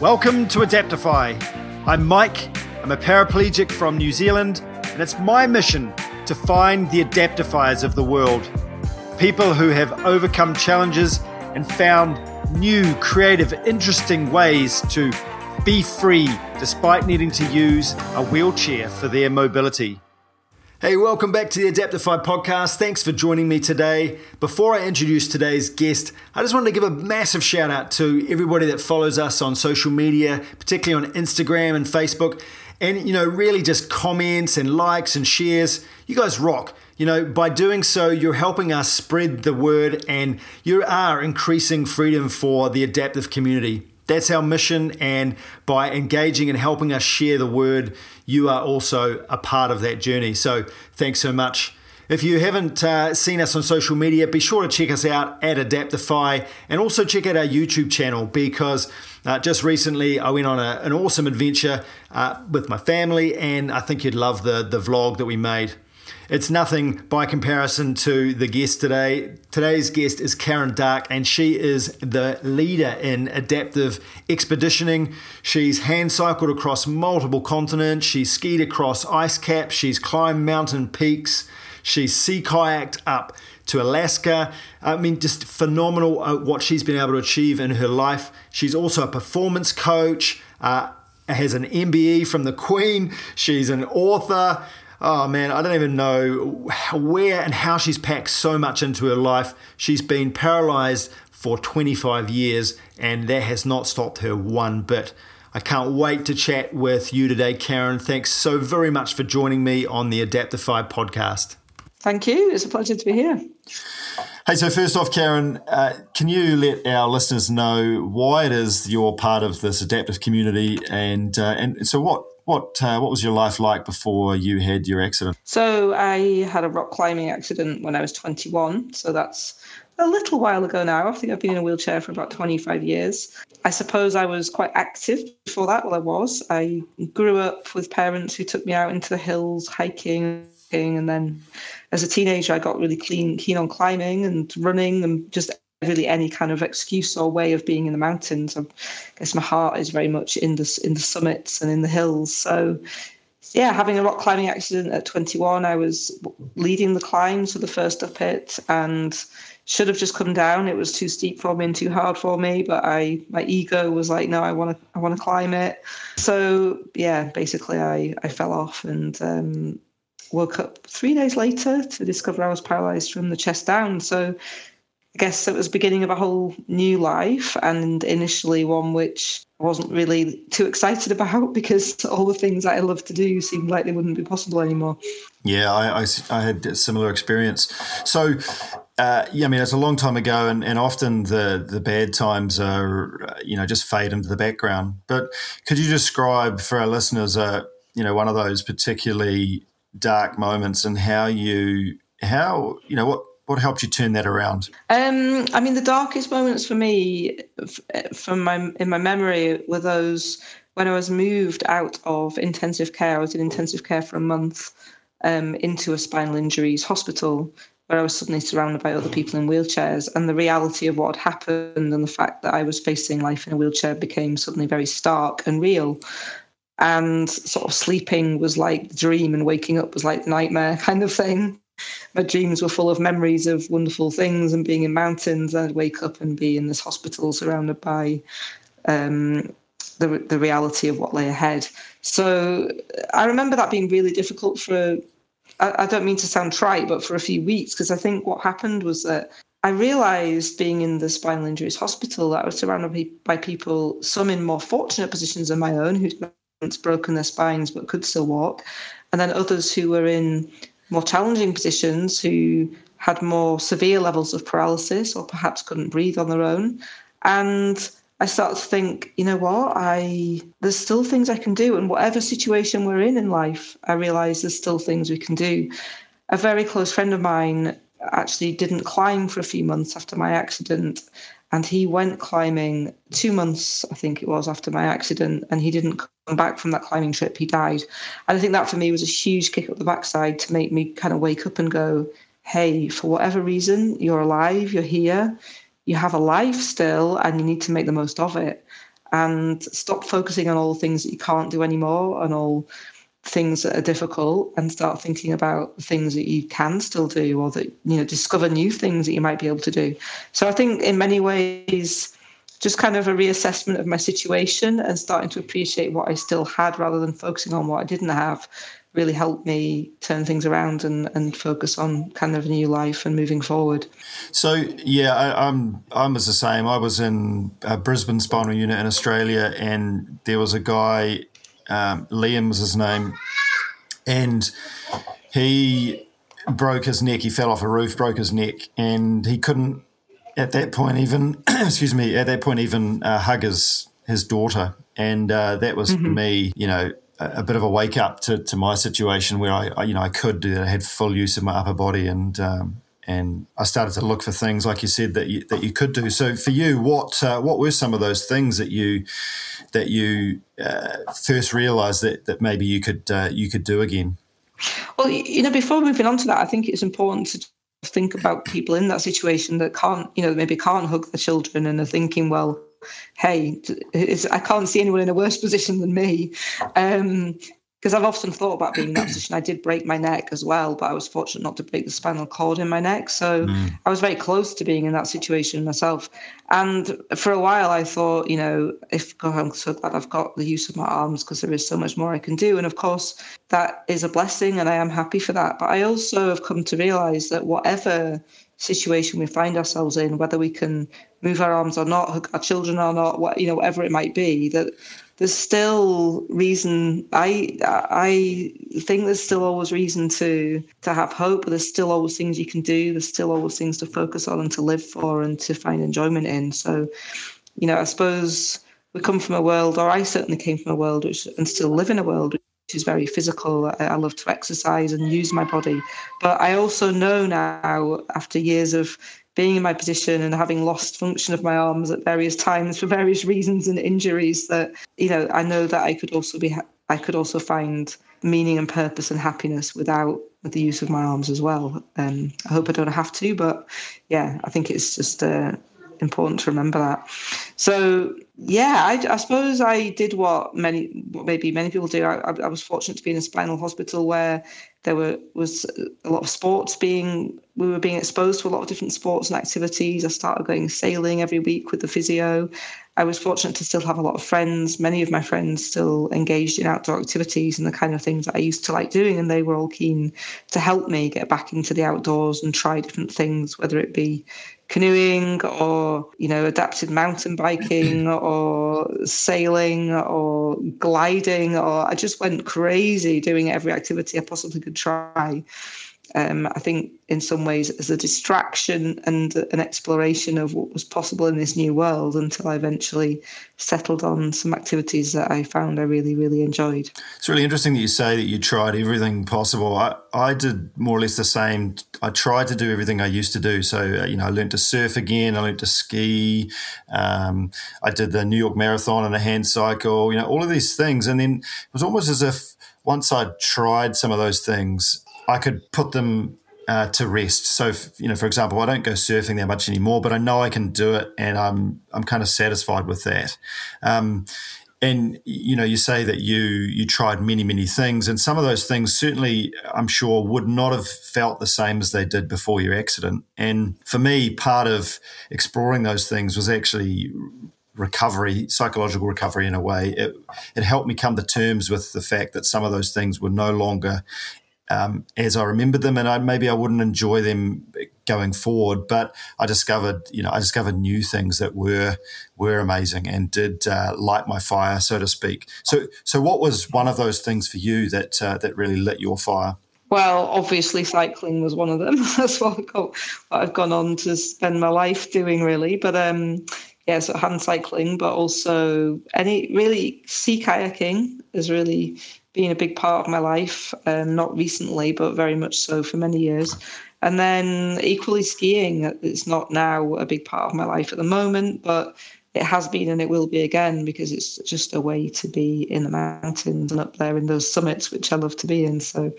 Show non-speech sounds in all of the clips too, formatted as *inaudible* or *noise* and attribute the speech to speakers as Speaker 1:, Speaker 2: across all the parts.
Speaker 1: Welcome to Adaptify. I'm Mike, I'm a paraplegic from New Zealand, and it's my mission to find the adaptifiers of the world. People who have overcome challenges and found new, creative, interesting ways to be free despite needing to use a wheelchair for their mobility. Hey, welcome back to the Adaptify podcast. Thanks for joining me today. Before I introduce today's guest, I just wanted to give a massive shout out to everybody that follows us on social media, particularly on Instagram and Facebook, and you know, really just comments and likes and shares. You guys rock. You know, by doing so, you're helping us spread the word and you are increasing freedom for the adaptive community. That's our mission. And by engaging and helping us share the word, you are also a part of that journey. So thanks so much. If you haven't uh, seen us on social media, be sure to check us out at Adaptify and also check out our YouTube channel because uh, just recently I went on a, an awesome adventure uh, with my family and I think you'd love the, the vlog that we made. It's nothing by comparison to the guest today. Today's guest is Karen Darke, and she is the leader in adaptive expeditioning. She's hand cycled across multiple continents, she's skied across ice caps, she's climbed mountain peaks, she's sea kayaked up to Alaska. I mean, just phenomenal uh, what she's been able to achieve in her life. She's also a performance coach. Uh, has an MBE from the Queen. She's an author oh man, I don't even know where and how she's packed so much into her life. She's been paralyzed for 25 years, and that has not stopped her one bit. I can't wait to chat with you today, Karen. Thanks so very much for joining me on the Adaptify podcast.
Speaker 2: Thank you. It's a pleasure to be here.
Speaker 1: Hey, so first off, Karen, uh, can you let our listeners know why it is you're part of this adaptive community, and uh, and so what what uh, what was your life like before you had your accident?
Speaker 2: So I had a rock climbing accident when I was 21. So that's a little while ago now. I think I've been in a wheelchair for about 25 years. I suppose I was quite active before that. Well, I was. I grew up with parents who took me out into the hills hiking, and then as a teenager, I got really keen, keen on climbing and running and just really any kind of excuse or way of being in the mountains. I guess my heart is very much in the in the summits and in the hills. So yeah, having a rock climbing accident at 21, I was leading the climb, so the first up it, and should have just come down. It was too steep for me and too hard for me, but I my ego was like, no, I want to I want to climb it. So yeah, basically I I fell off and um, woke up three days later to discover I was paralyzed from the chest down. So I guess it was beginning of a whole new life and initially one which I wasn't really too excited about *laughs* because all the things that I love to do seemed like they wouldn't be possible anymore.
Speaker 1: Yeah, I, I, I had a similar experience. So, uh, yeah, I mean, it's a long time ago, and, and often the, the bad times are, you know, just fade into the background. But could you describe for our listeners, uh, you know, one of those particularly dark moments and how you, how, you know, what, what helped you turn that around?
Speaker 2: Um, I mean, the darkest moments for me, from my in my memory, were those when I was moved out of intensive care. I was in intensive care for a month um, into a spinal injuries hospital, where I was suddenly surrounded by other people in wheelchairs, and the reality of what had happened and the fact that I was facing life in a wheelchair became suddenly very stark and real. And sort of sleeping was like the dream, and waking up was like the nightmare kind of thing my dreams were full of memories of wonderful things and being in mountains. I'd wake up and be in this hospital surrounded by um, the the reality of what lay ahead. So I remember that being really difficult for. I, I don't mean to sound trite, but for a few weeks, because I think what happened was that I realized being in the spinal injuries hospital that I was surrounded by people, some in more fortunate positions than my own, who'd broken their spines but could still walk, and then others who were in more challenging positions who had more severe levels of paralysis or perhaps couldn't breathe on their own. And I started to think, you know what, I there's still things I can do. And whatever situation we're in in life, I realize there's still things we can do. A very close friend of mine actually didn't climb for a few months after my accident. And he went climbing two months, I think it was, after my accident, and he didn't come back from that climbing trip. He died. And I think that for me was a huge kick up the backside to make me kind of wake up and go, hey, for whatever reason, you're alive, you're here, you have a life still, and you need to make the most of it. and stop focusing on all the things that you can't do anymore and all things that are difficult and start thinking about things that you can still do or that you know discover new things that you might be able to do so i think in many ways just kind of a reassessment of my situation and starting to appreciate what i still had rather than focusing on what i didn't have really helped me turn things around and, and focus on kind of a new life and moving forward.
Speaker 1: So yeah, I, am I'm, I was the same. I was in a Brisbane spinal unit in Australia, and there was a guy um, Liam was his name, and he broke his neck. He fell off a roof, broke his neck, and he couldn't at that point even *clears throat* excuse me at that point even uh, hug his his daughter, and uh, that was mm-hmm. for me, you know. A, a bit of a wake up to, to my situation where I, I, you know, I could do that. I had full use of my upper body, and um, and I started to look for things like you said that you, that you could do. So for you, what uh, what were some of those things that you that you uh, first realised that that maybe you could uh, you could do again?
Speaker 2: Well, you know, before moving on to that, I think it's important to think about people in that situation that can't, you know, maybe can't hug the children and are thinking, well, hey, I can't see anyone in a worse *laughs* position than me. Um, because I've often thought about being in that position. I did break my neck as well, but I was fortunate not to break the spinal cord in my neck. So mm. I was very close to being in that situation myself. And for a while, I thought, you know, if God, I'm so glad I've got the use of my arms because there is so much more I can do. And of course, that is a blessing, and I am happy for that. But I also have come to realize that whatever situation we find ourselves in, whether we can move our arms or not, our children or not, what, you know, whatever it might be, that there's still reason i i think there's still always reason to to have hope there's still always things you can do. There's still always things to focus on and to live for and to find enjoyment in. So you know i suppose we come from a world or i certainly came from a world which and still live in a world which is very physical. I, I love to exercise and use my body. But i also know now after years of being in my position and having lost function of my arms at various times for various reasons and injuries that you know I know that I could also be I could also find meaning and purpose and happiness without with the use of my arms as well. Um, I hope I don't have to, but yeah, I think it's just uh, important to remember that. So yeah, I, I, suppose I did what many, what maybe many people do. I, I, was fortunate to be in a spinal hospital where there were was a lot of sports being. We were being exposed to a lot of different sports and activities. I started going sailing every week with the physio. I was fortunate to still have a lot of friends. Many of my friends still engaged in outdoor activities and the kind of things that I used to like doing, and they were all keen to help me get back into the outdoors and try different things, whether it be canoeing or you know adapted mountain biking *clears throat* or sailing or gliding or I just went crazy doing every activity I possibly could try um, I think in some ways as a distraction and an exploration of what was possible in this new world until I eventually settled on some activities that I found I really, really enjoyed.
Speaker 1: It's really interesting that you say that you tried everything possible. I, I did more or less the same. I tried to do everything I used to do. So, uh, you know, I learned to surf again, I learned to ski, um, I did the New York Marathon and a hand cycle, you know, all of these things. And then it was almost as if once I'd tried some of those things, I could put them uh, to rest. So, if, you know, for example, I don't go surfing that much anymore, but I know I can do it, and I'm I'm kind of satisfied with that. Um, and you know, you say that you you tried many many things, and some of those things certainly, I'm sure, would not have felt the same as they did before your accident. And for me, part of exploring those things was actually recovery, psychological recovery in a way. It, it helped me come to terms with the fact that some of those things were no longer um, as I remember them, and I, maybe I wouldn't enjoy them going forward. But I discovered, you know, I discovered new things that were were amazing and did uh, light my fire, so to speak. So, so what was one of those things for you that uh, that really lit your fire?
Speaker 2: Well, obviously, cycling was one of them. *laughs* That's what I've, got, what I've gone on to spend my life doing, really. But um, yeah, so hand cycling, but also any really sea kayaking is really been a big part of my life, um, not recently, but very much so for many years. And then equally skiing, it's not now a big part of my life at the moment, but it has been and it will be again because it's just a way to be in the mountains and up there in those summits, which I love to be in. So,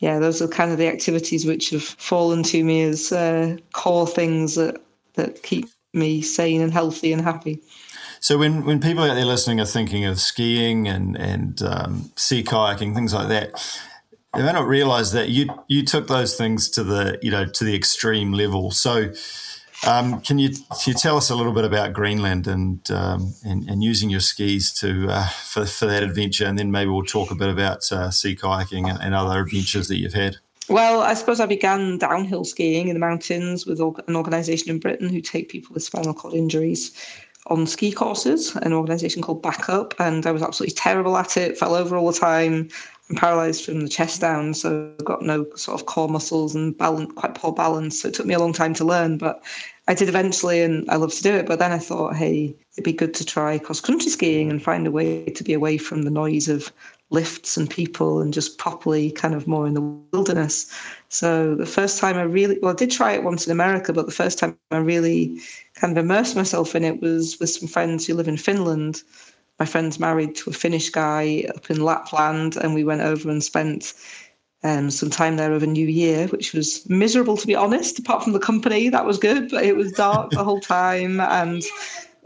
Speaker 2: yeah, those are kind of the activities which have fallen to me as uh, core things that, that keep me sane and healthy and happy.
Speaker 1: So when, when people out there listening are thinking of skiing and and um, sea kayaking things like that, they may not realize that you you took those things to the you know to the extreme level. So um, can you can you tell us a little bit about Greenland and um, and, and, using your skis to uh, for for that adventure, and then maybe we'll talk a bit about uh, sea kayaking and, and other adventures that you've had.
Speaker 2: Well, I suppose I began downhill skiing in the mountains with an organisation in Britain who take people with spinal cord injuries on ski courses, an organisation called Backup, and I was absolutely terrible at it, fell over all the time. I'm paralysed from the chest down, so I've got no sort of core muscles and balance, quite poor balance. So it took me a long time to learn, but I did eventually, and I love to do it. But then I thought, hey, it'd be good to try cross country skiing and find a way to be away from the noise of lifts and people and just properly kind of more in the wilderness. So the first time I really, well, I did try it once in America, but the first time I really kind of immersed myself in it was with some friends who live in Finland. My friend's married to a Finnish guy up in Lapland, and we went over and spent um, some time there over New Year, which was miserable to be honest. Apart from the company, that was good, but it was dark the whole time and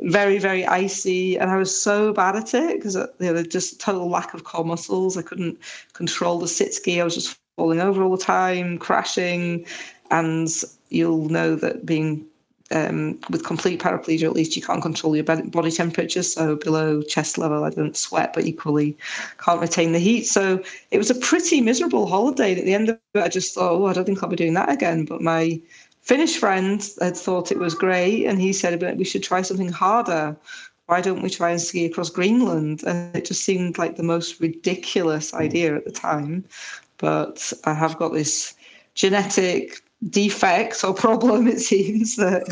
Speaker 2: very very icy and i was so bad at it because uh, you know, just total lack of core muscles i couldn't control the sit ski i was just falling over all the time crashing and you'll know that being um, with complete paraplegia, at least you can't control your body temperature. So below chest level, I don't sweat, but equally can't retain the heat. So it was a pretty miserable holiday. At the end of it, I just thought, oh, I don't think I'll be doing that again. But my Finnish friend had thought it was great, and he said, but we should try something harder. Why don't we try and ski across Greenland? And it just seemed like the most ridiculous hmm. idea at the time. But I have got this genetic defect or problem, it seems, that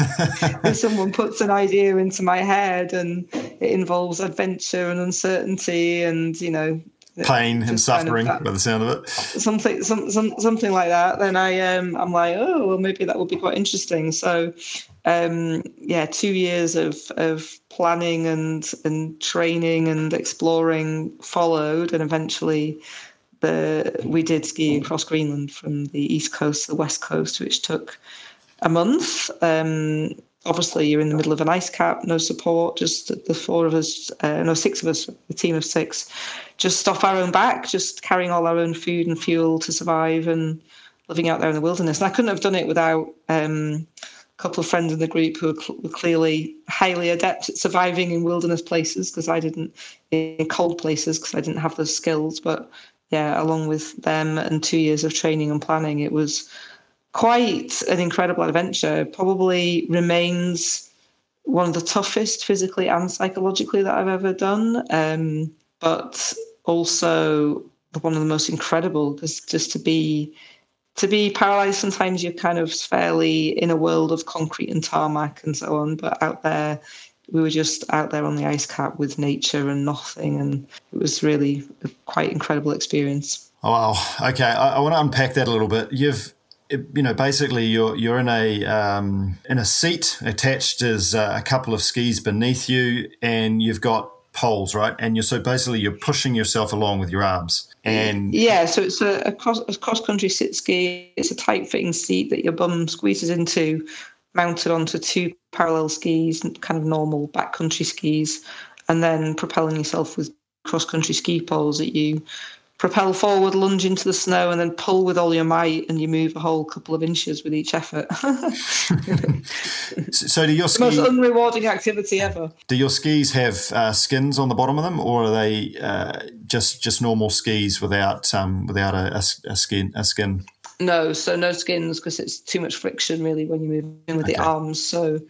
Speaker 2: *laughs* if someone puts an idea into my head and it involves adventure and uncertainty and, you know,
Speaker 1: pain and suffering kind of by the sound of it.
Speaker 2: Something, some, some, something like that. Then I, um, I'm like, oh, well, maybe that would be quite interesting. So, um, yeah, two years of of planning and and training and exploring followed, and eventually, the we did skiing across Greenland from the east coast to the west coast, which took a month. Um, obviously you're in the middle of an ice cap, no support, just the four of us, uh, no, six of us, a team of six, just off our own back, just carrying all our own food and fuel to survive and living out there in the wilderness. And I couldn't have done it without um, a couple of friends in the group who were clearly highly adept at surviving in wilderness places because I didn't, in cold places because I didn't have those skills. But yeah, along with them and two years of training and planning, it was quite an incredible adventure. Probably remains one of the toughest physically and psychologically that I've ever done, um, but also one of the most incredible because just to be to be paralyzed sometimes you're kind of fairly in a world of concrete and tarmac and so on but out there we were just out there on the ice cap with nature and nothing and it was really a quite incredible experience
Speaker 1: oh wow okay I, I want to unpack that a little bit you've you know, basically you're you're in a um, in a seat attached as uh, a couple of skis beneath you, and you've got poles, right? And you're so basically you're pushing yourself along with your arms. And
Speaker 2: yeah, so it's a, a cross a cross country sit ski. It's a tight fitting seat that your bum squeezes into, mounted onto two parallel skis, kind of normal backcountry skis, and then propelling yourself with cross country ski poles that you propel forward, lunge into the snow, and then pull with all your might, and you move a whole couple of inches with each effort. *laughs*
Speaker 1: so, do your
Speaker 2: skis, most unrewarding activity ever?
Speaker 1: Do your skis have uh, skins on the bottom of them, or are they uh, just just normal skis without um, without a, a, a, skin a skin?
Speaker 2: No, so no skins because it's too much friction really when you move in with okay. the arms. So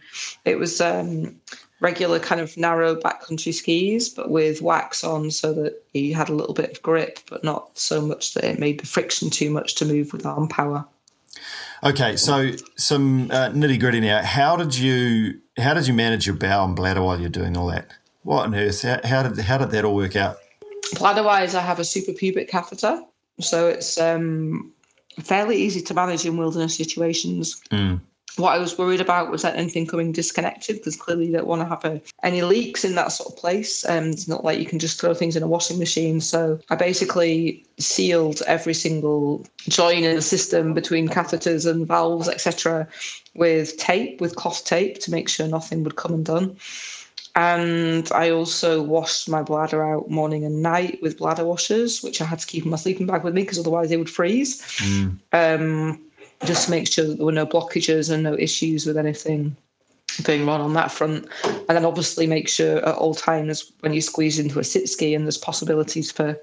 Speaker 2: it was um, regular kind of narrow backcountry skis, but with wax on so that you had a little bit of grip, but not so much that it made the friction too much to move with arm power.
Speaker 1: Okay, so some uh, nitty gritty now. How did you how did you manage your bowel and bladder while you're doing all that? What on earth? How, how did how did that all work out?
Speaker 2: Bladder wise, I have a suprapubic catheter, so it's um, fairly easy to manage in wilderness situations.
Speaker 1: Mm
Speaker 2: what I was worried about was that anything coming disconnected because clearly you don't want to have a, any leaks in that sort of place. Um, it's not like you can just throw things in a washing machine. So I basically sealed every single join in the system between catheters and valves, etc., with tape, with cloth tape to make sure nothing would come undone. And I also washed my bladder out morning and night with bladder washers, which I had to keep in my sleeping bag with me because otherwise they would freeze. Mm. Um, just to make sure that there were no blockages and no issues with anything going wrong on that front. And then obviously make sure at all times when you squeeze into a sit ski and there's possibilities for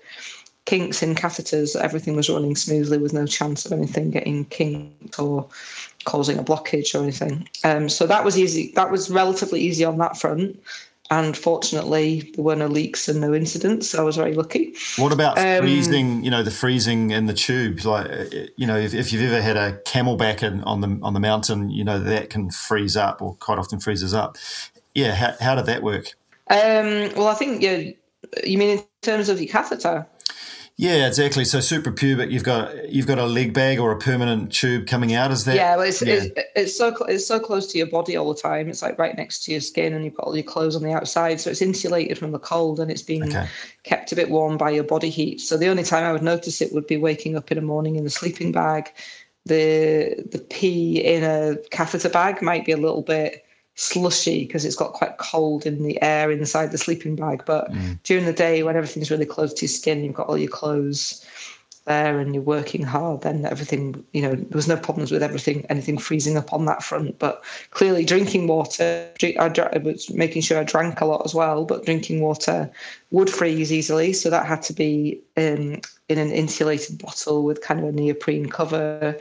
Speaker 2: kinks in catheters, everything was running smoothly with no chance of anything getting kinked or causing a blockage or anything. Um, so that was easy. That was relatively easy on that front. And fortunately, there were no leaks and no incidents. So I was very lucky.
Speaker 1: What about um, freezing? You know, the freezing in the tubes. Like, you know, if, if you've ever had a CamelBak in, on the on the mountain, you know that can freeze up, or quite often freezes up. Yeah, how, how did that work?
Speaker 2: Um, well, I think you you mean in terms of your catheter.
Speaker 1: Yeah, exactly. So suprapubic, you've got you've got a leg bag or a permanent tube coming out. Is that?
Speaker 2: Yeah, well, it's, yeah. it's, it's so it's so close to your body all the time. It's like right next to your skin, and you've got all your clothes on the outside, so it's insulated from the cold, and it's being okay. kept a bit warm by your body heat. So the only time I would notice it would be waking up in the morning in the sleeping bag. The the pee in a catheter bag might be a little bit slushy because it's got quite cold in the air inside the sleeping bag. But mm. during the day, when everything's really close to your skin, you've got all your clothes there and you're working hard, then everything, you know, there was no problems with everything, anything freezing up on that front. But clearly, drinking water, I was making sure I drank a lot as well, but drinking water would freeze easily. So that had to be in, in an insulated bottle with kind of a neoprene cover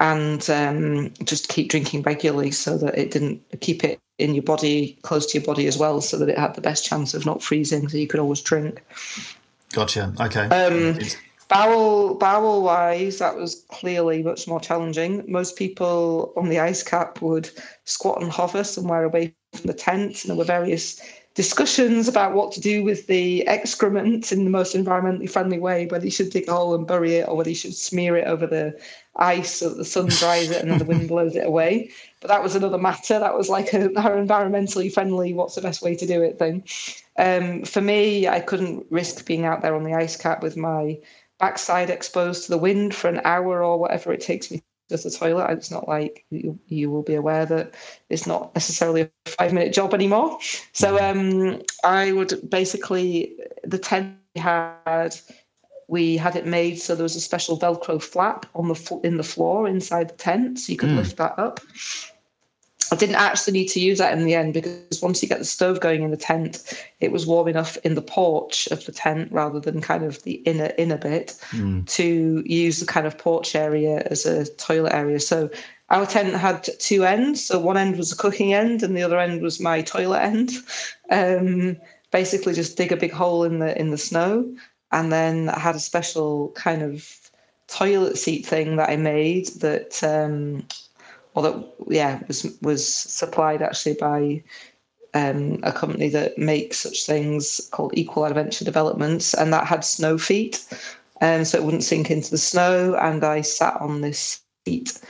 Speaker 2: and um, just keep drinking regularly so that it didn't keep it in your body close to your body as well so that it had the best chance of not freezing so you could always drink.
Speaker 1: Gotcha. Okay.
Speaker 2: Um, bowel bowel wise that was clearly much more challenging. Most people on the ice cap would squat and hover somewhere away from the tent. And there were various discussions about what to do with the excrement in the most environmentally friendly way, whether you should dig a hole and bury it or whether you should smear it over the ice so that the sun dries it and then the wind blows it away. But that was another matter. That was like a, *laughs* environmentally friendly, what's the best way to do it thing. Um, for me, I couldn't risk being out there on the ice cap with my backside exposed to the wind for an hour or whatever it takes me to the toilet. It's not like you, you will be aware that it's not necessarily a five minute job anymore. So um, I would basically, the tent we had we had it made so there was a special velcro flap on the in the floor inside the tent so you could mm. lift that up i didn't actually need to use that in the end because once you get the stove going in the tent it was warm enough in the porch of the tent rather than kind of the inner inner bit mm. to use the kind of porch area as a toilet area. So our tent had two ends. So one end was the cooking end and the other end was my toilet end. Um, basically just dig a big hole in the in the snow. And then I had a special kind of toilet seat thing that I made that, um, or that yeah was was supplied actually by um, a company that makes such things called Equal Adventure Developments, and that had snow feet, and um, so it wouldn't sink into the snow. And I sat on this seat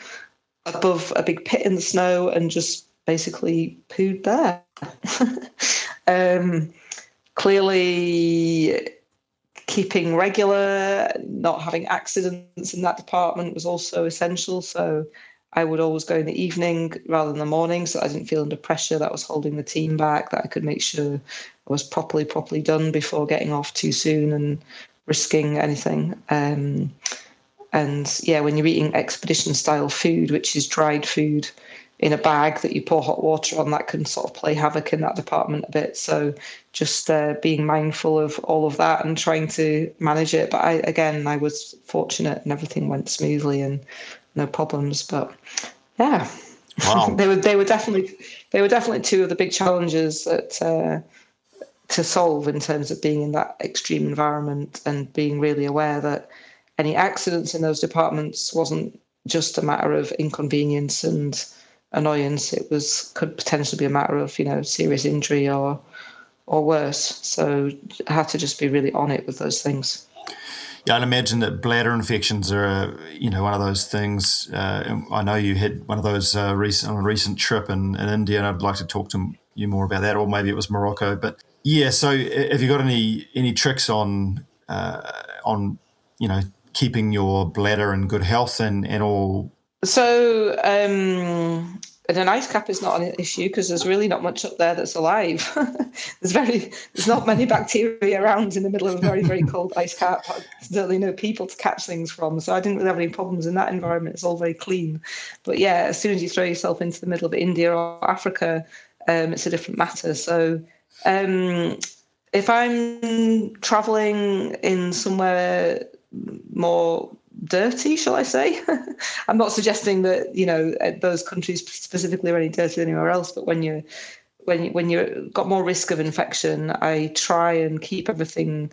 Speaker 2: above a big pit in the snow and just basically pooed there. *laughs* um, clearly, keeping regular, not having accidents in that department was also essential. So I would always go in the evening rather than the morning, so I didn't feel under pressure that was holding the team back. That I could make sure I was properly, properly done before getting off too soon and risking anything. Um, and yeah, when you're eating expedition style food, which is dried food, in a bag that you pour hot water on that can sort of play havoc in that department a bit so just uh, being mindful of all of that and trying to manage it but I, again i was fortunate and everything went smoothly and no problems but yeah wow. *laughs* they were they were definitely they were definitely two of the big challenges that uh, to solve in terms of being in that extreme environment and being really aware that any accidents in those departments wasn't just a matter of inconvenience and annoyance. It was could potentially be a matter of you know serious injury or or worse. So I had to just be really on it with those things.
Speaker 1: Yeah, I'd imagine that bladder infections are, you know, one of those things. Uh, I know you had one of those uh, recent, on a recent trip in, in India, and I'd like to talk to you more about that, or maybe it was Morocco. But yeah, so have you got any any tricks on uh, on you know keeping your bladder in good health and and all
Speaker 2: so um, and an ice cap is not an issue because there's really not much up there that's alive. *laughs* there's very there's not many bacteria around in the middle of a very very cold ice cap. Really no people to catch things from, so I didn't really have any problems in that environment. It's all very clean. But yeah, as soon as you throw yourself into the middle of India or Africa, um, it's a different matter. So um, if I'm traveling in somewhere more dirty, shall I say? *laughs* I'm not suggesting that you know those countries specifically are any dirtier than anywhere else, but when you when you, when you got more risk of infection, I try and keep everything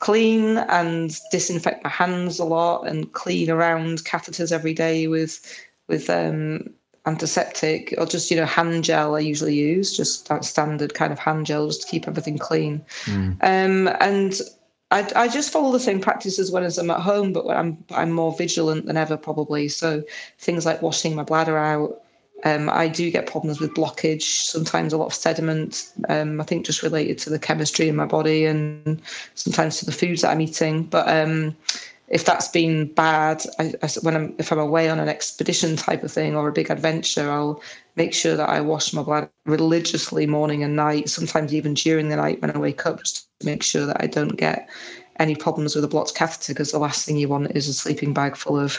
Speaker 2: clean and disinfect my hands a lot and clean around catheters every day with with um, antiseptic or just you know hand gel I usually use just that standard kind of hand gel just to keep everything clean. Mm. Um, and I, I just follow the same practices when I'm at home, but I'm I'm more vigilant than ever probably. So things like washing my bladder out. Um, I do get problems with blockage, sometimes a lot of sediment. Um, I think just related to the chemistry in my body and sometimes to the foods that I'm eating. But um, if that's been bad, I, I, when I'm if I'm away on an expedition type of thing or a big adventure, I'll make sure that I wash my bladder religiously morning and night. Sometimes even during the night when I wake up, just to make sure that I don't get any problems with a blocked catheter. Because the last thing you want is a sleeping bag full of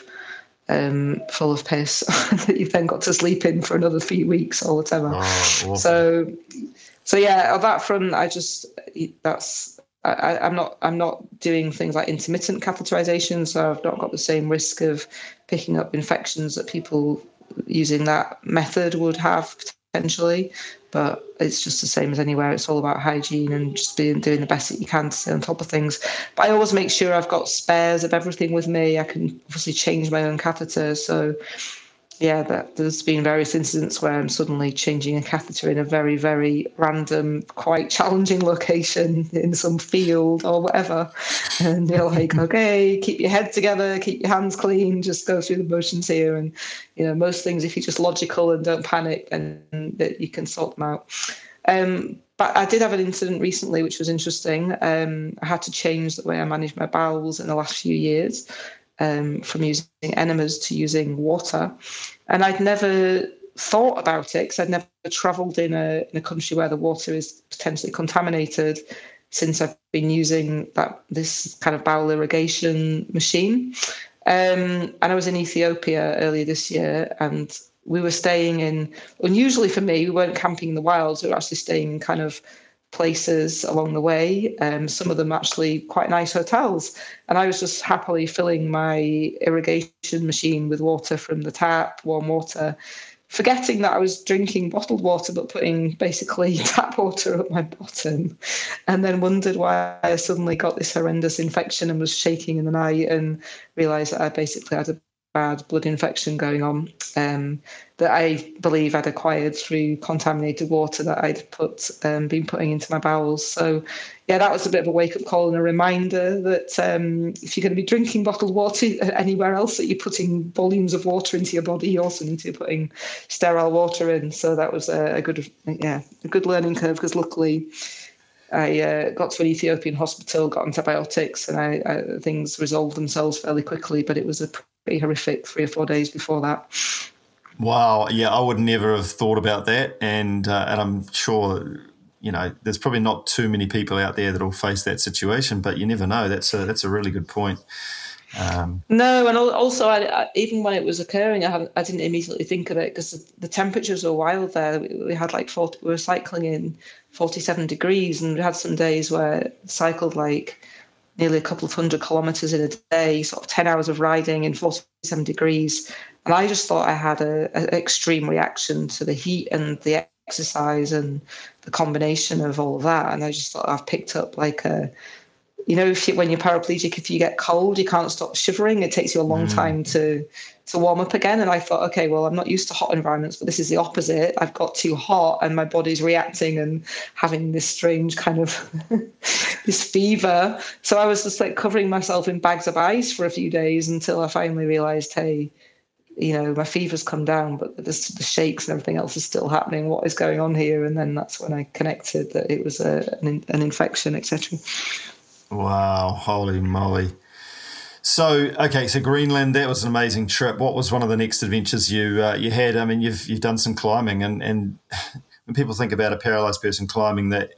Speaker 2: um, full of piss *laughs* that you've then got to sleep in for another few weeks or whatever. Oh. So, so yeah, on that front, I just that's I, am not I'm not doing things like intermittent catheterization, so I've not got the same risk of picking up infections that people using that method would have potentially. But it's just the same as anywhere. It's all about hygiene and just being doing the best that you can to stay on top of things. But I always make sure I've got spares of everything with me. I can obviously change my own catheter, so yeah, that there's been various incidents where I'm suddenly changing a catheter in a very, very random, quite challenging location in some field or whatever. And you're like, *laughs* okay, keep your head together, keep your hands clean, just go through the motions here. And, you know, most things, if you're just logical and don't panic, then that you can sort them out. Um, but I did have an incident recently which was interesting. Um, I had to change the way I manage my bowels in the last few years um, from using enemas to using water. And I'd never thought about it because I'd never travelled in a in a country where the water is potentially contaminated since I've been using that this kind of bowel irrigation machine. Um, and I was in Ethiopia earlier this year, and we were staying in. Unusually for me, we weren't camping in the wilds. We were actually staying in kind of places along the way. Um, some of them actually quite nice hotels. And I was just happily filling my irrigation machine with water from the tap, warm water, forgetting that I was drinking bottled water, but putting basically *laughs* tap water up my bottom. And then wondered why I suddenly got this horrendous infection and was shaking in the night and realized that I basically had a bad blood infection going on um, that I believe I'd acquired through contaminated water that I'd put um, been putting into my bowels. So, yeah, that was a bit of a wake up call and a reminder that um, if you're going to be drinking bottled water *laughs* anywhere else that you're putting volumes of water into your body, you also need to be putting sterile water in. So that was a, a good, yeah, a good learning curve because luckily. I uh, got to an Ethiopian hospital, got antibiotics, and I, I, things resolved themselves fairly quickly. But it was a pretty horrific three or four days before that.
Speaker 1: Wow, yeah, I would never have thought about that, and uh, and I'm sure you know there's probably not too many people out there that will face that situation, but you never know. That's a that's a really good point.
Speaker 2: Um, no, and also I, I, even when it was occurring, I, I didn't immediately think of it because the, the, temperatures were wild there. We, we, had like 40, we were cycling in 47 degrees, and we had some days where cycled like nearly a couple of hundred kilometers in a day, sort of 10 hours of riding in 47 degrees. And I just thought I had an extreme reaction to the heat and the exercise and the combination of all of that. And I just thought I've picked up like a, you know, if you, when you're paraplegic, if you get cold, you can't stop shivering. It takes you a long mm. time to to warm up again. And I thought, okay, well, I'm not used to hot environments, but this is the opposite. I've got too hot, and my body's reacting and having this strange kind of *laughs* this fever. So I was just like covering myself in bags of ice for a few days until I finally realized, hey, you know, my fever's come down, but the, the shakes and everything else is still happening. What is going on here? And then that's when I connected that it was a, an, an infection, etc.
Speaker 1: Wow, holy moly. So okay, so Greenland that was an amazing trip. What was one of the next adventures you uh, you had? I mean, you've you've done some climbing, and and *laughs* when people think about a paralyzed person climbing, that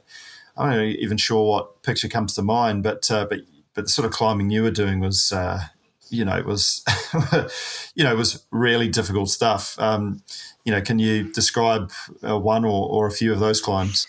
Speaker 1: I'm not even sure what picture comes to mind, but uh, but but the sort of climbing you were doing was. Uh, you know, it was, *laughs* you know, it was really difficult stuff. Um, you know, can you describe uh, one or, or a few of those climbs?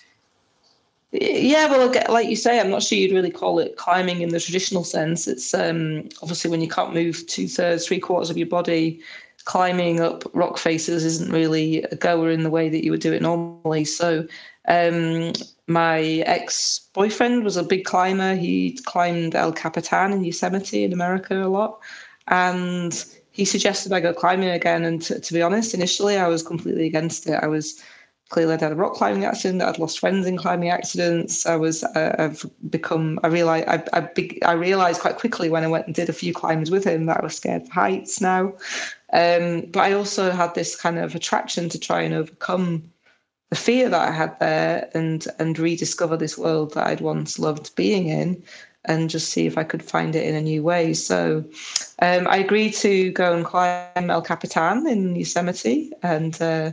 Speaker 2: Yeah, well, like you say, I'm not sure you'd really call it climbing in the traditional sense. It's um, obviously when you can't move two thirds, three quarters of your body, climbing up rock faces isn't really a goer in the way that you would do it normally. So, um, my ex boyfriend was a big climber. He climbed El Capitan in Yosemite in America a lot. And he suggested I go climbing again. And to, to be honest, initially I was completely against it. I was clearly I'd had a rock climbing accident. I'd lost friends in climbing accidents. I was uh, I've become I realized I I, be, I, realized quite quickly when I went and did a few climbs with him that I was scared of heights now. Um, but I also had this kind of attraction to try and overcome the fear that I had there and and rediscover this world that I'd once loved being in and just see if I could find it in a new way. So um, I agreed to go and climb El Capitan in Yosemite and uh,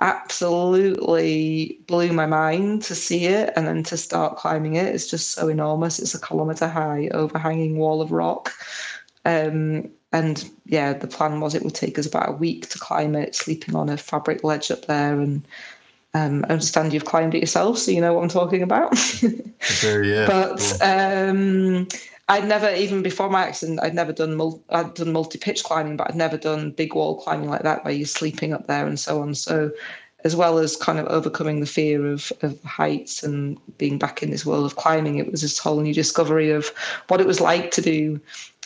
Speaker 2: absolutely blew my mind to see it and then to start climbing it. It's just so enormous. It's a kilometre high, overhanging wall of rock. Um, and yeah, the plan was it would take us about a week to climb it, sleeping on a fabric ledge up there and um, I understand you've climbed it yourself, so you know what I'm talking about. *laughs*
Speaker 1: yeah.
Speaker 2: But um, I'd never, even before my accident, I'd never done mul- I'd done multi-pitch climbing, but I'd never done big wall climbing like that, where you're sleeping up there and so on. So, as well as kind of overcoming the fear of of heights and being back in this world of climbing, it was this whole new discovery of what it was like to do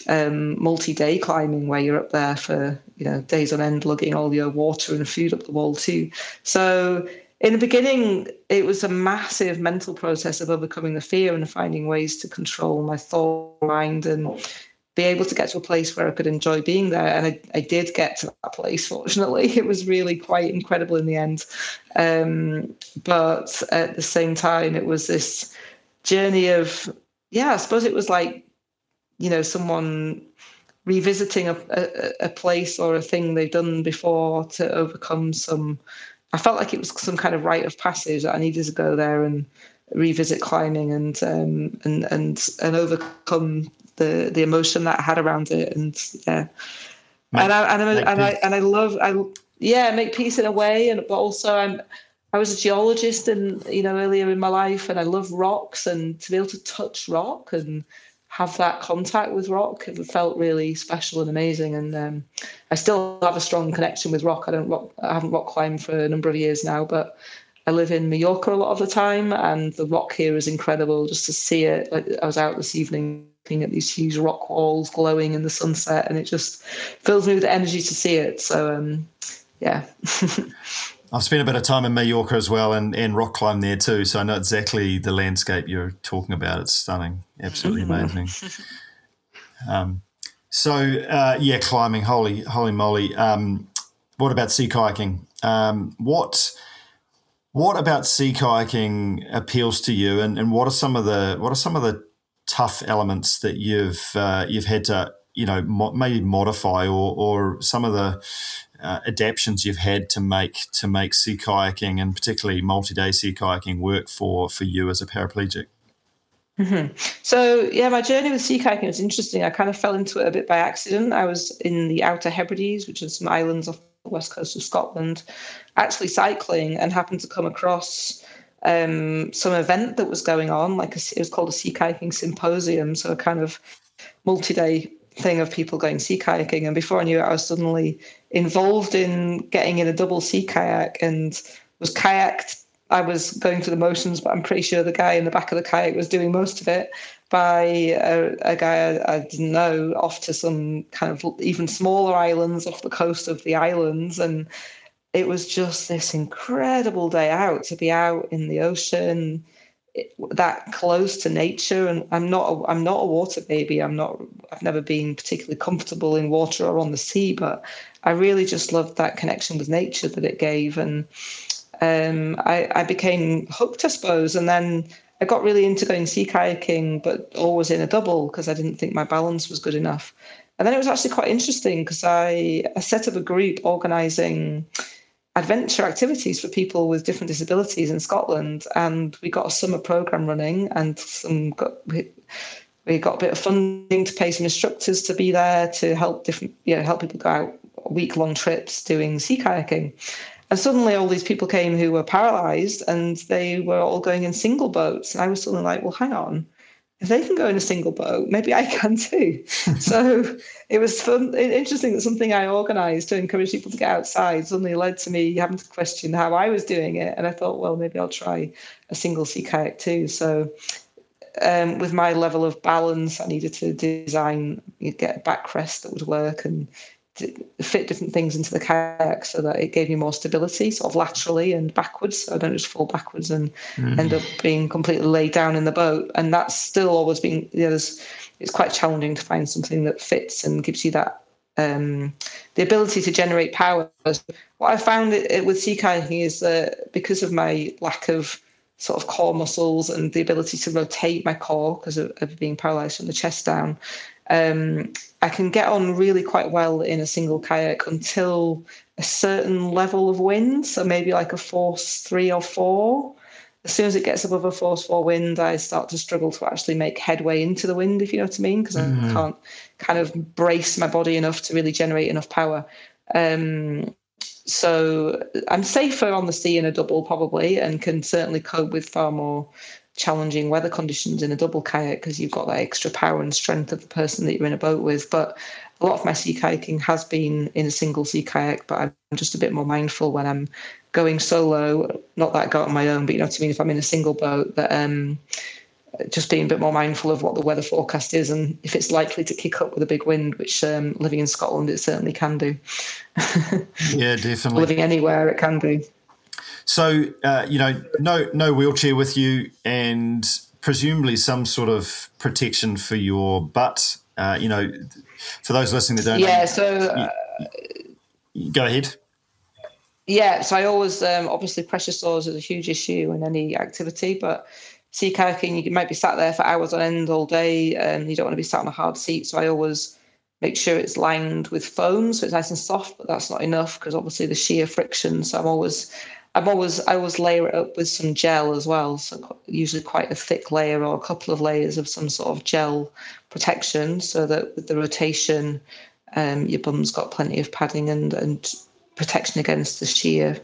Speaker 2: um, multi-day climbing, where you're up there for you know days on end, lugging all your water and food up the wall too. So in the beginning, it was a massive mental process of overcoming the fear and finding ways to control my thought mind and be able to get to a place where I could enjoy being there. And I, I did get to that place, *laughs* fortunately. It was really quite incredible in the end. Um, but at the same time, it was this journey of, yeah, I suppose it was like, you know, someone revisiting a, a, a place or a thing they've done before to overcome some I felt like it was some kind of rite of passage that I needed to go there and revisit climbing and um, and and and overcome the the emotion that I had around it. And yeah. Make, and I and I, and I and I love I yeah make peace in a way. And but also I'm I was a geologist and you know earlier in my life and I love rocks and to be able to touch rock and have that contact with rock. It felt really special and amazing. And um, i still have a strong connection with rock. I don't rock i haven't rock climbed for a number of years now but i live in mallorca a lot of the time and the rock here is incredible. Just to see it like i was out this evening looking at these huge rock walls glowing in the sunset and it just fills me with energy to see it. So um, yeah *laughs*
Speaker 1: I've spent a bit of time in Mallorca as well and, and rock climb there too. So I know exactly the landscape you're talking about. It's stunning. Absolutely mm-hmm. amazing. *laughs* um, so, uh, yeah, climbing, holy, holy moly. Um, what about sea kayaking? Um, what what about sea kayaking appeals to you and, and what are some of the what are some of the tough elements that you've uh, you've had to you know mo- maybe modify or or some of the uh, adaptations you've had to make to make sea kayaking and particularly multi-day sea kayaking work for for you as a paraplegic?
Speaker 2: Mm-hmm. So yeah, my journey with sea kayaking was interesting. I kind of fell into it a bit by accident. I was in the Outer Hebrides, which are some islands off the west coast of Scotland, actually cycling, and happened to come across um, some event that was going on. Like a, it was called a sea kayaking symposium, so a kind of multi-day thing of people going sea kayaking. And before I knew it, I was suddenly involved in getting in a double sea kayak and was kayaked. I was going through the motions, but I'm pretty sure the guy in the back of the kayak was doing most of it by a, a guy I, I, didn't know off to some kind of even smaller islands off the coast of the islands. And it was just this incredible day out to be out in the ocean that close to nature and i'm not a, i'm not a water baby i'm not i've never been particularly comfortable in water or on the sea but i really just loved that connection with nature that it gave and um, I, I became hooked i suppose and then I got really into going sea kayaking, but always in a double because I didn't think my balance was good enough. And then it was actually quite interesting because I, I set up a group organizing adventure activities for people with different disabilities in Scotland. And we got a summer program running and some got, we, we got a bit of funding to pay some instructors to be there to help different, you know, help people go out week long trips doing sea kayaking. And suddenly all these people came who were paralyzed and they were all going in single boats. And I was suddenly like, well, hang on if they can go in a single boat, maybe I can too. *laughs* so it was fun, interesting that something I organised to encourage people to get outside suddenly led to me having to question how I was doing it. And I thought, well, maybe I'll try a single sea kayak too. So um, with my level of balance, I needed to design, get a backrest that would work and fit different things into the kayak so that it gave me more stability, sort of laterally and backwards. So I don't just fall backwards and mm. end up being completely laid down in the boat. And that's still always been, you know, it's quite challenging to find something that fits and gives you that um, the ability to generate power. What I found it, it with sea kayaking is that because of my lack of sort of core muscles and the ability to rotate my core because of, of being paralyzed from the chest down, um, I can get on really quite well in a single kayak until a certain level of wind, so maybe like a force three or four. As soon as it gets above a force four wind, I start to struggle to actually make headway into the wind, if you know what I mean, because mm-hmm. I can't kind of brace my body enough to really generate enough power. Um, so I'm safer on the sea in a double probably, and can certainly cope with far more challenging weather conditions in a double kayak because you've got that extra power and strength of the person that you're in a boat with. But a lot of my sea kayaking has been in a single sea kayak, but I'm just a bit more mindful when I'm going solo. Not that I go on my own, but you know what I mean. If I'm in a single boat, that um, just being a bit more mindful of what the weather forecast is and if it's likely to kick up with a big wind, which um, living in Scotland it certainly can do. *laughs*
Speaker 1: yeah, definitely.
Speaker 2: living anywhere it can do.
Speaker 1: So uh, you know, no no wheelchair with you, and presumably some sort of protection for your butt. Uh, you know, for those listening that don't.
Speaker 2: Yeah. Know, so. Uh,
Speaker 1: go ahead.
Speaker 2: Yeah, so I always um, obviously pressure sores is a huge issue in any activity, but sea kayaking you might be sat there for hours on end all day, and you don't want to be sat on a hard seat. So I always make sure it's lined with foam so it's nice and soft, but that's not enough because obviously the sheer friction. So I'm always I'm always I always layer it up with some gel as well, so usually quite a thick layer or a couple of layers of some sort of gel protection, so that with the rotation, um, your bum's got plenty of padding and and protection against the shear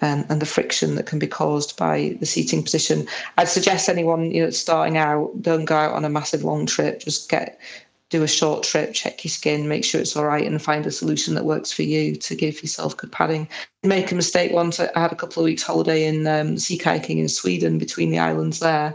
Speaker 2: and, and the friction that can be caused by the seating position. I'd suggest anyone you know starting out don't go out on a massive long trip. Just get do a short trip, check your skin, make sure it's all right, and find a solution that works for you to give yourself good padding. Make a mistake once. I had a couple of weeks holiday in um, sea kayaking in Sweden between the islands there,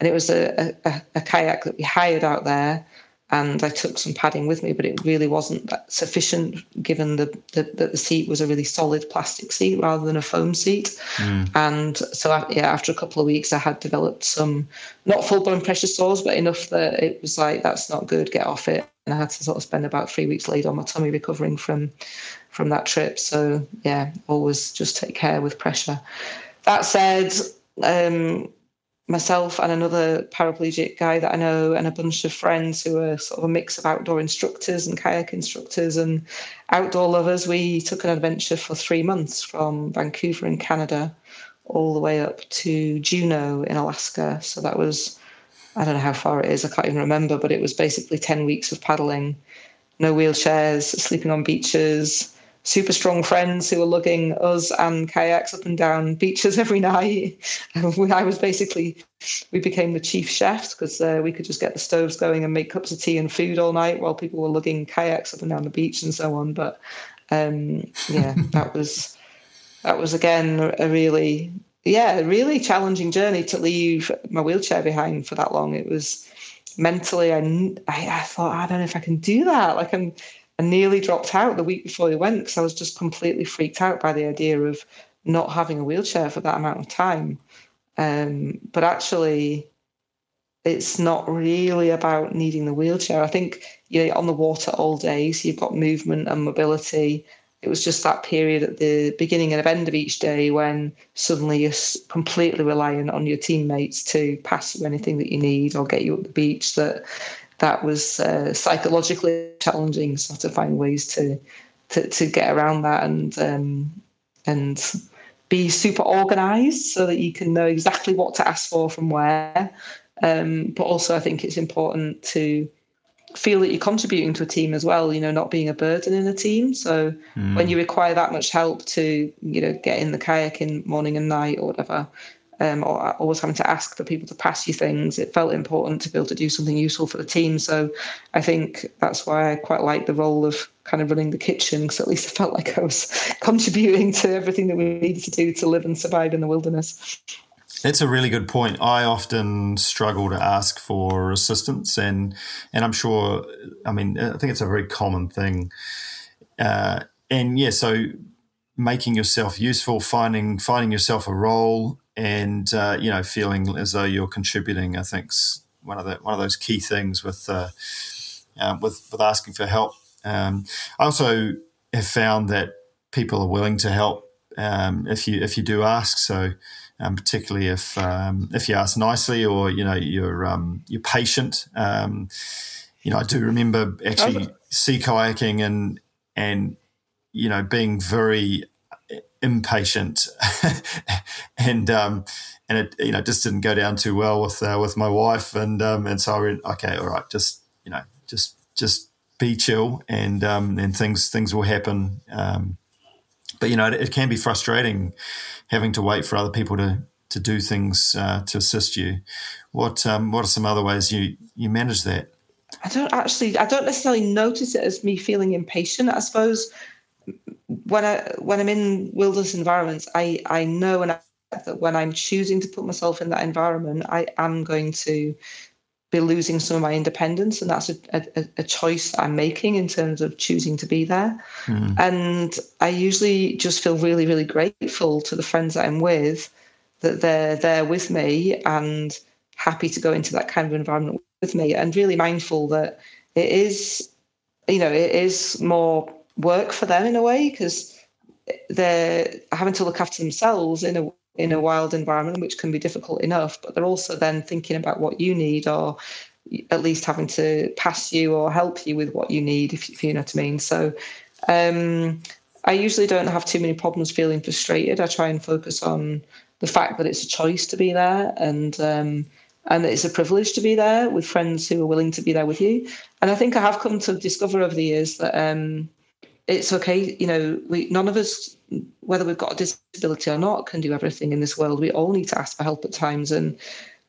Speaker 2: and it was a, a, a kayak that we hired out there and I took some padding with me, but it really wasn't sufficient given the, the, that the seat was a really solid plastic seat rather than a foam seat. Mm. And so, I, yeah, after a couple of weeks, I had developed some not full blown pressure sores, but enough that it was like, that's not good, get off it. And I had to sort of spend about three weeks laid on my tummy recovering from from that trip. So yeah, always just take care with pressure. That said, um, myself and another paraplegic guy that I know, and a bunch of friends who are sort of a mix of outdoor instructors and kayak instructors and outdoor lovers. We took an adventure for three months from Vancouver in Canada all the way up to Juneau in Alaska. So that was, I don't know how far it is, I can't even remember, but it was basically 10 weeks of paddling, no wheelchairs, sleeping on beaches super strong friends who were lugging us and kayaks up and down beaches *laughs* every night. I was basically, we became the chief chefs because uh, we could just get the stoves going and make cups of tea and food all night while people were lugging kayaks up and down the beach and so on. But um, yeah, *laughs* that was that was again a really yeah really challenging journey to leave my wheelchair behind for that long. It was mentally I, I, I thought I don't know if I can do that. Like I'm I nearly dropped out the week before we went because I was just completely freaked out by the idea of not having a wheelchair for that amount of time. Um, but actually, it's not really about needing the wheelchair. I think you're on the water all day, so you've got movement and mobility. it was just that period at the beginning and end of each day when suddenly you're completely reliant on your teammates to pass you anything that you need or get you up the beach. That that was uh, psychologically challenging. So to find ways to to, to get around that and um, and be super organized so that you can know exactly what to ask for from where. Um, but also, I think it's important to feel that you're contributing to a team as well you know not being a burden in a team so mm. when you require that much help to you know get in the kayak in morning and night or whatever um, or always having to ask for people to pass you things it felt important to be able to do something useful for the team so i think that's why i quite like the role of kind of running the kitchen because at least i felt like i was *laughs* contributing to everything that we needed to do to live and survive in the wilderness
Speaker 1: that's a really good point. I often struggle to ask for assistance, and and I'm sure. I mean, I think it's a very common thing. Uh, and yeah, so making yourself useful, finding finding yourself a role, and uh, you know, feeling as though you're contributing. I think's one of the one of those key things with uh, uh with with asking for help. Um, I also have found that people are willing to help um, if you if you do ask. So um, particularly if um, if you ask nicely or you know you're um, you're patient. Um, you know, I do remember actually sea kayaking and and you know being very impatient *laughs* and um, and it you know just didn't go down too well with uh, with my wife and um, and so I went okay all right just you know just just be chill and um, and things things will happen um, but you know it, it, can be frustrating having to wait for other people to to do things uh, to assist you. What um, what are some other ways you you manage that?
Speaker 2: I don't actually. I don't necessarily notice it as me feeling impatient. I suppose when I when I'm in wilderness environments, I I know and that when I'm choosing to put myself in that environment, I am going to be losing some of my independence, and that's a, a, a choice I'm making in terms of choosing to be there. Mm. And I usually just feel really, really grateful to the friends that I'm with that they're there with me and happy to go into that kind of environment with me, and really mindful that it is, you know, it is more work for them in a way because they're having to look after themselves in a in a wild environment, which can be difficult enough, but they're also then thinking about what you need or at least having to pass you or help you with what you need, if, if you know what I mean. So um, I usually don't have too many problems feeling frustrated. I try and focus on the fact that it's a choice to be there and um, and it's a privilege to be there with friends who are willing to be there with you. And I think I have come to discover over the years that um, it's okay. You know, we none of us, whether we've got a disability or not, can do everything in this world. We all need to ask for help at times. And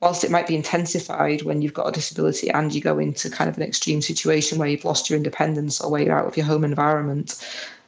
Speaker 2: whilst it might be intensified when you've got a disability and you go into kind of an extreme situation where you've lost your independence or where you're out of your home environment,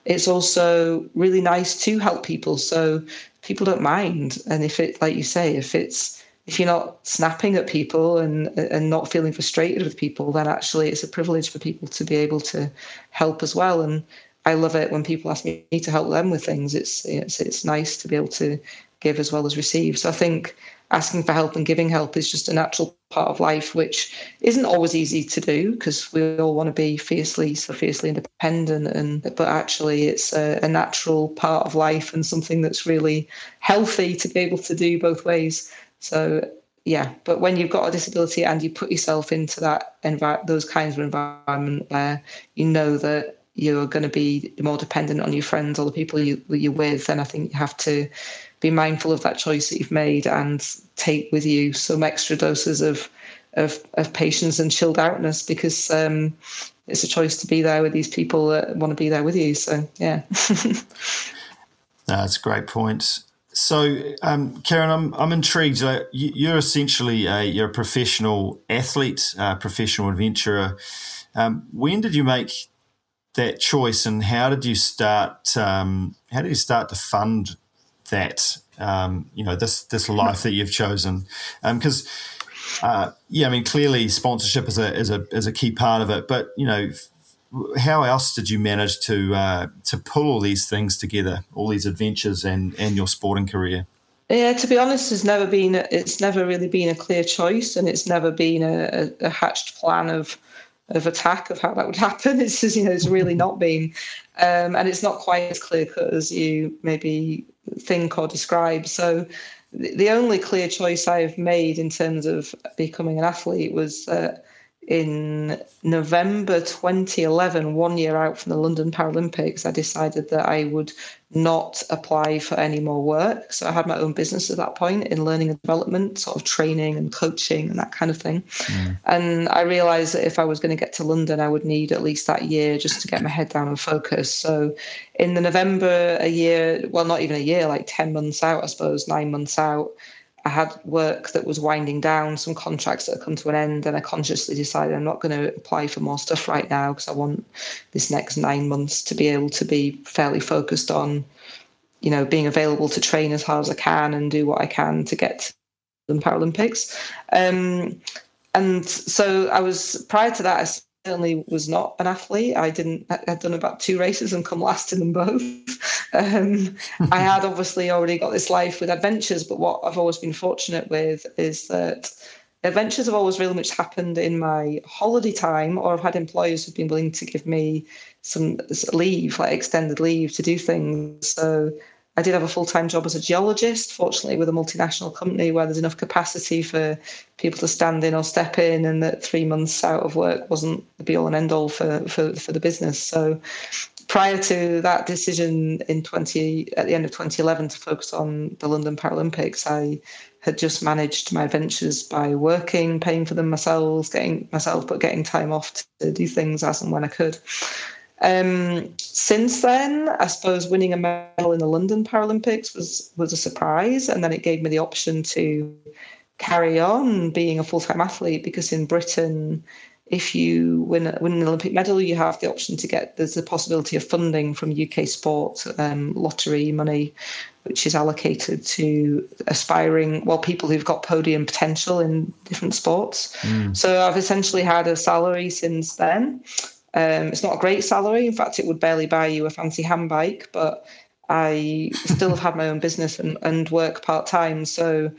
Speaker 2: it's also really nice to help people. So people don't mind. And if it, like you say, if it's if you're not snapping at people and and not feeling frustrated with people, then actually it's a privilege for people to be able to help as well. And I love it when people ask me to help them with things. It's it's it's nice to be able to give as well as receive. So I think asking for help and giving help is just a natural part of life, which isn't always easy to do because we all want to be fiercely so fiercely independent. And but actually, it's a, a natural part of life and something that's really healthy to be able to do both ways. So yeah, but when you've got a disability and you put yourself into that envi- those kinds of environment where you know that you're going to be more dependent on your friends or the people you, you're with, And I think you have to be mindful of that choice that you've made and take with you some extra doses of of, of patience and chilled outness because um, it's a choice to be there with these people that want to be there with you. So yeah, *laughs*
Speaker 1: that's a great point. So, um, Karen, I'm, I'm intrigued. Uh, you, are essentially a you're a professional athlete, uh, professional adventurer. Um, when did you make that choice, and how did you start? Um, how did you start to fund that? Um, you know, this this life that you've chosen, because. Um, uh, yeah, I mean, clearly sponsorship is a, is a is a key part of it. But you know, how else did you manage to uh, to pull all these things together, all these adventures and and your sporting career?
Speaker 2: Yeah, to be honest, it's never been it's never really been a clear choice, and it's never been a, a, a hatched plan of of attack of how that would *laughs* happen. It's just, you know, it's really not *laughs* been. Um, and it's not quite as clear cut as you maybe think or describe. So the only clear choice I've made in terms of becoming an athlete was that in November 2011, one year out from the London Paralympics, I decided that I would not apply for any more work. So I had my own business at that point in learning and development, sort of training and coaching and that kind of thing. Mm. And I realized that if I was going to get to London, I would need at least that year just to get my head down and focus. So in the November, a year, well, not even a year, like 10 months out, I suppose, nine months out, I had work that was winding down, some contracts that had come to an end, and I consciously decided I'm not going to apply for more stuff right now because I want this next nine months to be able to be fairly focused on, you know, being available to train as hard as I can and do what I can to get to the Paralympics. Um, and so I was prior to that, I certainly was not an athlete. I didn't. I'd done about two races and come last in them both. *laughs* Um, I had obviously already got this life with adventures, but what I've always been fortunate with is that adventures have always really much happened in my holiday time, or I've had employers who've been willing to give me some leave, like extended leave, to do things. So I did have a full time job as a geologist, fortunately, with a multinational company where there's enough capacity for people to stand in or step in, and that three months out of work wasn't the be all and end all for, for, for the business. So prior to that decision in 20 at the end of 2011 to focus on the London Paralympics, I had just managed my ventures by working, paying for them myself, getting myself, but getting time off to do things as and when I could. Um, since then, I suppose winning a medal in the London Paralympics was was a surprise, and then it gave me the option to carry on being a full time athlete because in Britain, if you win, win an Olympic medal, you have the option to get there's a possibility of funding from UK sport um, lottery money, which is allocated to aspiring well people who've got podium potential in different sports. Mm. So I've essentially had a salary since then. Um, it's not a great salary. In fact, it would barely buy you a fancy handbike, but I still have had my own business and, and work part time. So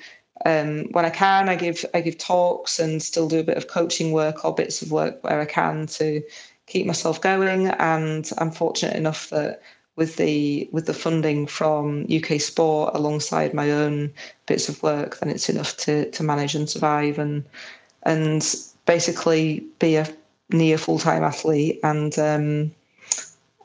Speaker 2: um, when I can, I give I give talks and still do a bit of coaching work or bits of work where I can to keep myself going. And I'm fortunate enough that with the with the funding from UK Sport alongside my own bits of work, then it's enough to to manage and survive and and basically be a near full time athlete and um,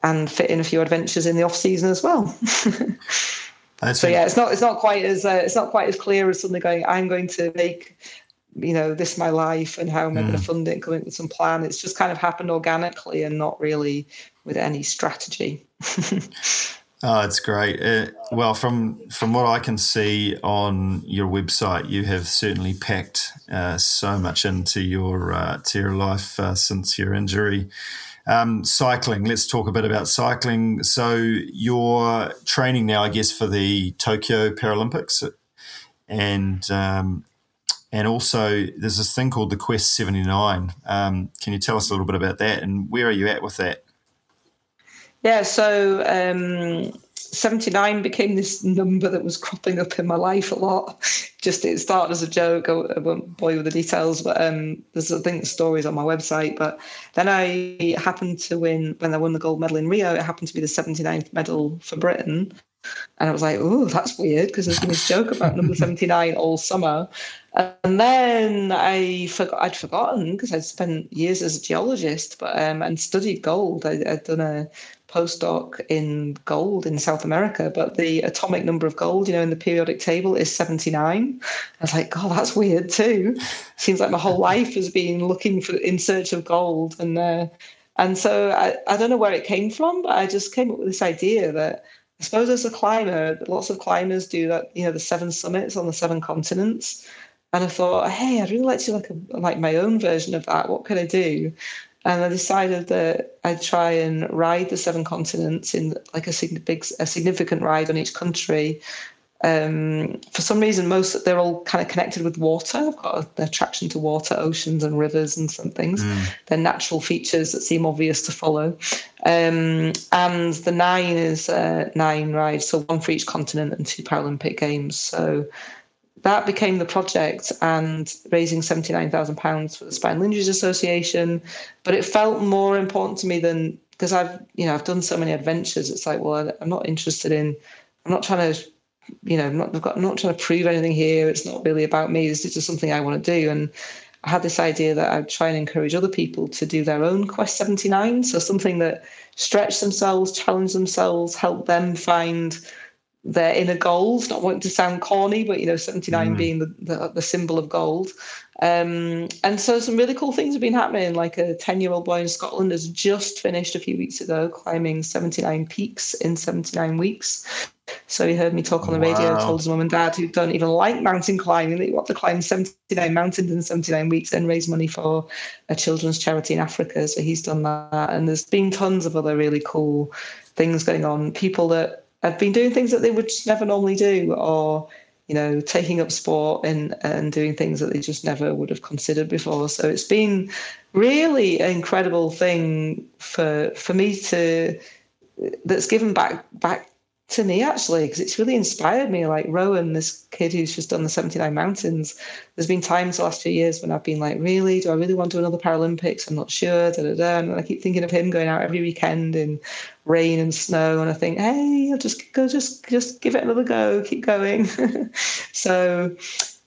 Speaker 2: and fit in a few adventures in the off season as well. *laughs* so yeah, it's not it's not quite as uh, it's not quite as clear as suddenly going. I'm going to make you know this my life and how am I mm. going to fund it? Coming up with some plan. It's just kind of happened organically and not really with any strategy. *laughs*
Speaker 1: Oh, it's great. Uh, well, from from what I can see on your website, you have certainly packed uh, so much into your uh, to your life uh, since your injury. Um, cycling. Let's talk a bit about cycling. So you're training now, I guess, for the Tokyo Paralympics, and um, and also there's this thing called the Quest 79. Um, can you tell us a little bit about that, and where are you at with that?
Speaker 2: Yeah, so um, 79 became this number that was cropping up in my life a lot. Just it started as a joke. I, won't bore you with the details, but um, there's I think the stories on my website. But then I happened to win when I won the gold medal in Rio. It happened to be the 79th medal for Britain. And I was like, oh, that's weird because there's been this joke about number 79 all summer. And then I forgot, I'd forgotten because I'd spent years as a geologist but um, and studied gold. I, had done a postdoc in gold in South America, but the atomic number of gold, you know, in the periodic table is 79. I was like, God, that's weird too. Seems like my whole life has been looking for in search of gold. And uh, and so I, I don't know where it came from, but I just came up with this idea that I suppose as a climber, lots of climbers do that, you know, the seven summits on the seven continents. And I thought, hey, I'd really like to like a, like my own version of that. What can I do? And I decided that I'd try and ride the seven continents in like a, big, a significant ride on each country. Um, for some reason, most they're all kind of connected with water. I've got an attraction to water, oceans, and rivers, and some things. Mm. They're natural features that seem obvious to follow. Um, and the nine is uh, nine rides, so one for each continent and two Paralympic games. So that became the project and raising £79,000 for the Spinal Injuries Association. But it felt more important to me than because I've, you know, I've done so many adventures. It's like, well, I'm not interested in, I'm not trying to, you know, I've got, I'm not trying to prove anything here. It's not really about me. It's just something I want to do. And I had this idea that I'd try and encourage other people to do their own Quest 79. So something that stretch themselves, challenge themselves, help them find their inner goals, not wanting to sound corny, but you know, 79 mm. being the, the, the, symbol of gold. Um, and so some really cool things have been happening. Like a 10 year old boy in Scotland has just finished a few weeks ago climbing 79 peaks in 79 weeks. So he heard me talk on the radio, told his mum and dad who don't even like mountain climbing, that he wanted to climb 79 mountains in 79 weeks and raise money for a children's charity in Africa. So he's done that. And there's been tons of other really cool things going on. People that have been doing things that they would just never normally do, or you know, taking up sport and and doing things that they just never would have considered before. So it's been really an incredible thing for for me to that's given back back to me actually because it's really inspired me like rowan this kid who's just done the 79 mountains. There's been times the last few years when i've been like really? Do i really want to do another paralympics? I'm not sure da, da, da. and i keep thinking of him going out every weekend in rain and snow and i think hey i'll just go just just give it another go keep going. *laughs* So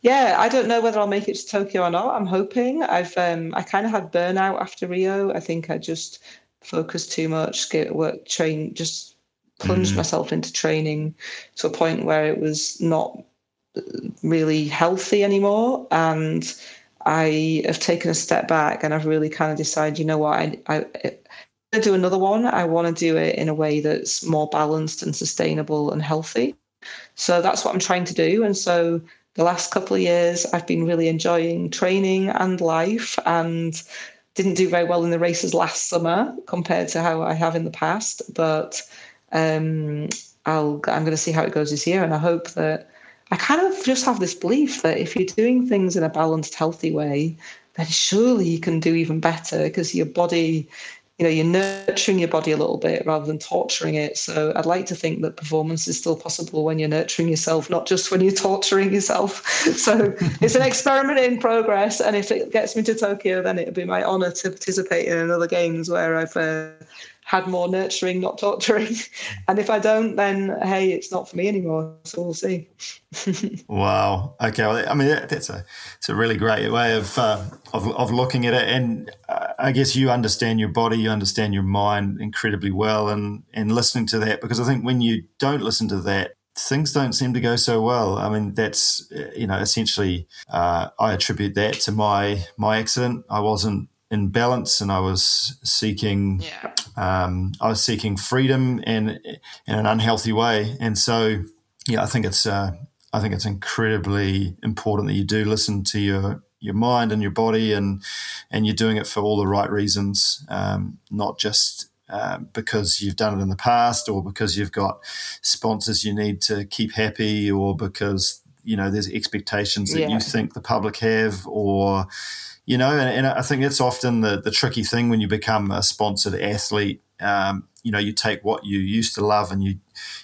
Speaker 2: yeah i don't know whether i'll make it to tokyo or not. I'm hoping. I've um i kind of had burnout after rio. I think i just focused too much get work train just plunged mm. myself into training to a point where it was not really healthy anymore. And i have taken a step back and i've really kind of decided you know what i, I to do another one. I want to do it in a way that's more balanced and sustainable and healthy. So that's what i'm trying to do. And so the last couple of years i've been really enjoying training and life and didn't do very well in the races last summer compared to how i have in the past. But um, I'll I'm going to see how it goes this year, and I hope that I kind of just have this belief that if you're doing things in a balanced, healthy way, then surely you can do even better because your body, you know, you're nurturing your body a little bit rather than torturing it. So I'd like to think that performance is still possible when you're nurturing yourself, not just when you're torturing yourself. *laughs* so it's an experiment in progress, and if it gets me to Tokyo, then it'll be my honour to participate in another games where I've. Uh, had more nurturing, not torturing. *laughs* And if I don't, then hey, it's not for me anymore. So we'll see. *laughs*
Speaker 1: wow. Okay. Well, I mean, that's a it's a really great way of uh, of, of looking at it, and uh, I guess you understand your body, you understand your mind incredibly well, and and listening to that because I think when you don't listen to that. Things don't seem to go so well. I mean, that's you know essentially uh, I attribute that to my my accident. I wasn't in balance and I was seeking yeah. Um, I was seeking freedom in in an unhealthy way and so yeah I think it's uh, I think it's incredibly important that you do listen to your your mind and your body and and you're doing it for all the right reasons um, not just uh, because you've done it in the past or because you've got sponsors you need to keep happy or because you know there's expectations that yeah. you think the public have or you know, and, and, I think that's often the, the tricky thing when you become a sponsored athlete. Um, you know, you take what you used to love, and you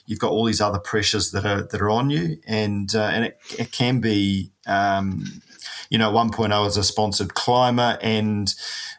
Speaker 1: you've got all these other pressures that are that are on you, and uh, and it, it can be. Um, you know, at one point I was a sponsored climber, and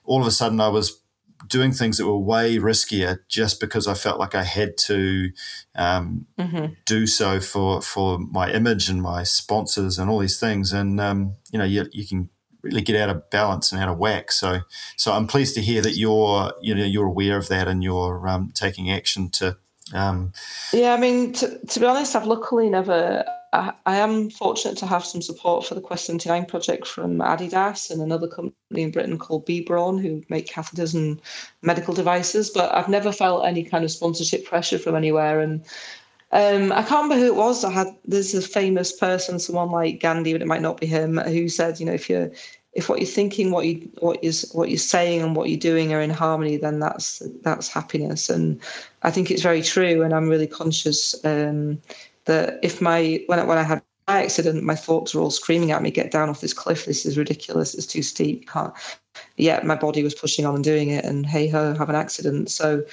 Speaker 1: all of a sudden I was doing things that were way riskier just because I felt like I had to um, mm-hmm. do so for for my image and my sponsors and all these things. And um, you know, you, you can really get out of balance and out of whack. So, so I'm pleased to hear that you're, you know, you're aware of that and you're um, taking action to. Um,
Speaker 2: yeah, I mean, to, to be honest, I've luckily never. I, I, am fortunate to have some support for the Quest 79 project from Adidas and another company in Britain called B Braun, who make catheters and medical devices. But I've never felt any kind of sponsorship pressure from anywhere. And um, I can't remember who it was. I had there's a famous person, someone like Gandhi, but it might not be him, who said, you know, if you're if what you're thinking, what you what is what you're saying, and what you're doing are in harmony, then that's that's happiness. And I think it's very true. And I'm really conscious um, that if my when I, when I had my accident, my thoughts were all screaming at me, "Get down off this cliff! This is ridiculous! It's too steep! Can't." Yet my body was pushing on and doing it, and hey ho, have an accident. So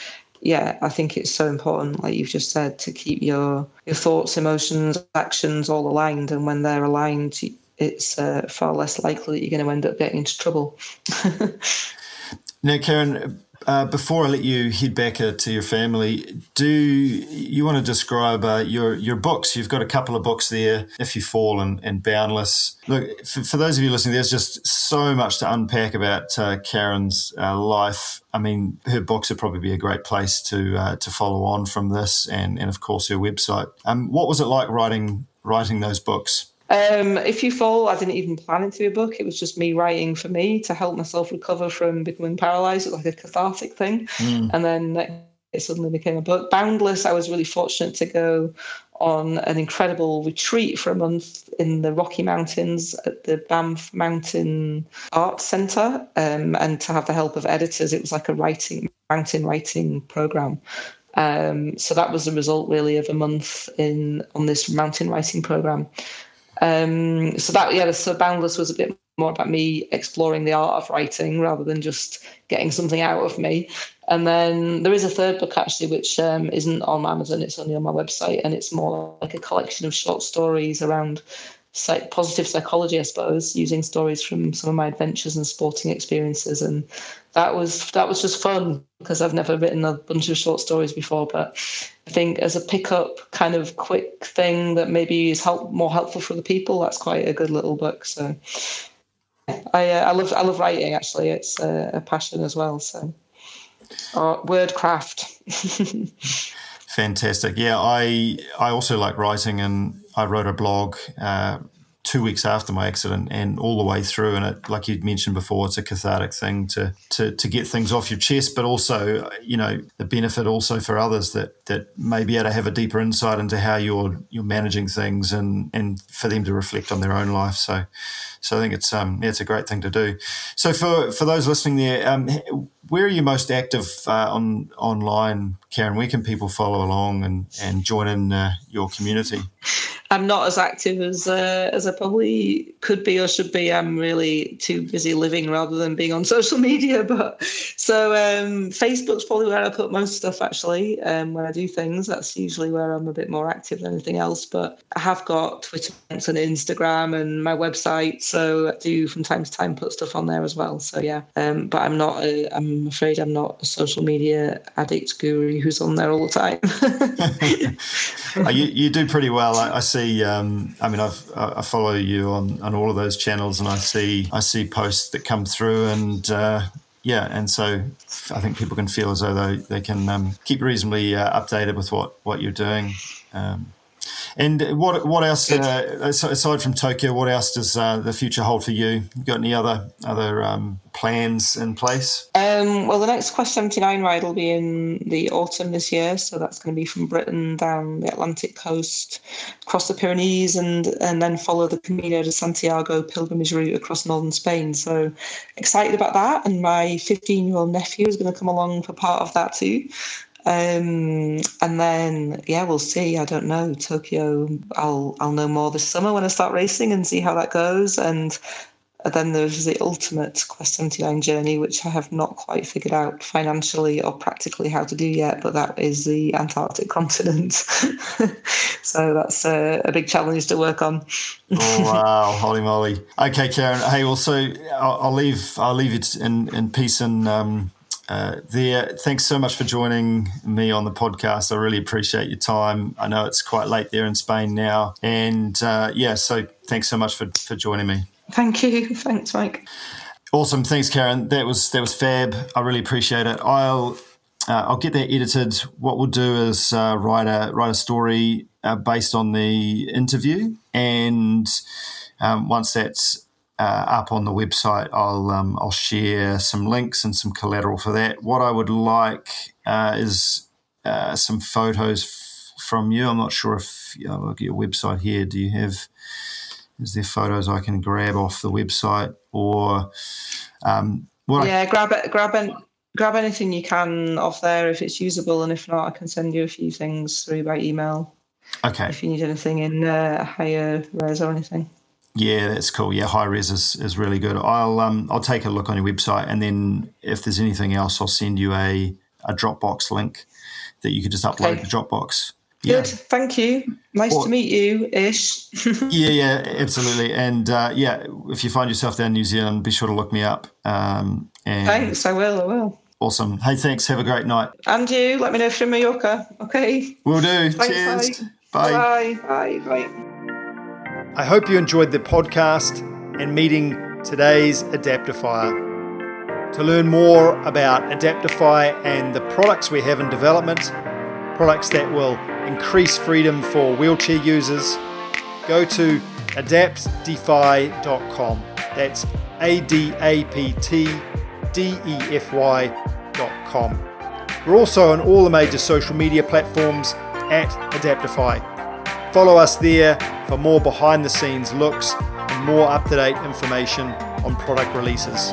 Speaker 2: yeah, I think it's so important, like you've just said, to keep your your thoughts, emotions, actions all aligned. And when they're aligned, it's uh, far less likely that you're going to end up getting into trouble. *laughs*
Speaker 1: now, Karen, uh, before I let you head back to your family, do you want to describe uh, your your books? You've got a couple of books there. If you fall and, and boundless. Look, for, for, those of you listening, there's just so much to unpack about uh, Karen's uh, life. I mean, her books would probably be a great place to uh, to follow on from this, and and of course her website. Um, what was it like writing writing those books?
Speaker 2: Um, if you fall, I didn't even plan it to be a book. It was just me writing for me to help myself recover from becoming paralyzed. It was like a cathartic thing. Mm. And then it suddenly became a book. Boundless, I was really fortunate to go on an incredible retreat for a month in the Rocky Mountains at the Banff Mountain Art Centre um, and to have the help of editors. It was like a writing, mountain writing program. Um, so that was the result really of a month in on this mountain writing program. Um, so that yeah, so Boundless was a bit more about me exploring the art of writing rather than just getting something out of me. And then there is a third book actually, which um, isn't on Amazon; it's only on my website, and it's more like a collection of short stories around psych- positive psychology, I suppose, using stories from some of my adventures and sporting experiences. And that was that was just fun because I've never written a bunch of short stories before. But I think as a pickup kind of quick thing that maybe is help more helpful for the people, that's quite a good little book. So I uh, I love I love writing actually. It's a, passion as well. So uh, word craft. *laughs*
Speaker 1: Fantastic. Yeah, I I also like writing, and I wrote a blog uh, two weeks after my accident and all the way through. And it, like you'd mentioned before, it's a cathartic thing to, to, to get things off your chest, but also, you know, the benefit also for others that, that may be able to have a deeper insight into how you're, you're managing things and, and for them to reflect on their own life. So, so I think it's, um, yeah, it's a great thing to do. So for, for those listening there, um, where are you most active uh, on online, Karen? Where can people follow along and, and join in uh, your community?
Speaker 2: I'm not as active as uh, as I probably could be or should be. I'm really too busy living rather than being on *laughs* social media. But so um, Facebook's probably where I put most stuff actually. Um, when I do things, that's usually where I'm a bit more active than anything else. But I have got Twitter and Instagram and my website, so I do from time to time put stuff on there as well. So yeah, um, but I'm not. A, I'm afraid I'm not a social media addict guru who's on there all the time. *laughs*
Speaker 1: you, you do pretty well. I, I see see. Um, I mean, I've, i follow you on, on all of those channels, and I see I see posts that come through, and uh, yeah, and so I think people can feel as though they, they can um, keep reasonably uh, updated with what what you're doing. Um, and what what else uh, aside from Tokyo? What else does uh, the future hold for you? you got any other other um, plans in place?
Speaker 2: Um, well, the next Quest seventy nine ride will be in the autumn this year, so that's going to be from Britain down the Atlantic coast, across the Pyrenees, and and then follow the Camino de Santiago pilgrimage route across northern Spain. So excited about that, and my fifteen year old nephew is going to come along for part of that too. Um, and then yeah, we'll see. I don't know Tokyo. I'll I'll know more this summer when I start racing and see how that goes. And then there's the ultimate Quest 79 journey, which I have not quite figured out financially or practically how to do yet, but that is the Antarctic *laughs* continent. *laughs* so that's a, a, big challenge to work on.
Speaker 1: oh, *laughs* wow. Holy moly. Okay, Karen. Hey, well, so I'll, I'll leave, I'll leave it in, in peace and, um, uh, there. Thanks so much for joining me on the podcast. I really appreciate your time. I know it's quite late there in Spain now. And uh, yeah, so thanks so much for, for joining me.
Speaker 2: Thank you. *laughs* Thanks, Mike.
Speaker 1: Awesome. Thanks, Karen. That was that was fab. I really appreciate it. I'll uh, I'll get that edited. What we'll do is uh, write a write a story uh, based on the interview, and um, once that's uh, up on the website, I'll um, I'll share some links and some collateral for that. What I would like uh, is uh, some photos f- from you. I'm not sure if you know, your website here. Do you have? Is there photos I can grab off the website or? Um,
Speaker 2: yeah, I, grab it. Grab it. Grab anything you can off there if it's usable, and if not, I can send you a few things through by email.
Speaker 1: Okay.
Speaker 2: If you need anything in uh, higher res or anything.
Speaker 1: Yeah, that's cool. Yeah, high res is, is really good. I'll um I'll take a look on your website, and then if there's anything else, I'll send you a
Speaker 3: a Dropbox link that you can just upload
Speaker 2: Okay.
Speaker 3: to Dropbox.
Speaker 2: Good. Thank you. Nice
Speaker 3: Or-
Speaker 2: to meet you, Ish. *laughs*
Speaker 3: yeah, yeah, absolutely. And uh, yeah, if you find yourself down in New Zealand, be sure to look me up. Um, and
Speaker 2: Thanks. I will. I will.
Speaker 3: Awesome. Hey, thanks. Have a great night.
Speaker 2: And you. Let me know if you're in Mallorca. Okay.
Speaker 3: We'll do.
Speaker 2: Thanks,
Speaker 3: Cheers.
Speaker 2: bye.
Speaker 3: Bye.
Speaker 2: Bye. Bye. Bye.
Speaker 1: I hope you enjoyed the podcast and meeting today's Adaptdefier. To learn more about Adaptdefy and the products we have in development, products that will increase freedom for wheelchair users, go to adaptdefy.com. That's A D A P T D E F Y.com. We're also on all the major social media platforms at Adaptdefy. Follow us there for more behind the scenes looks and more up to date information on product releases.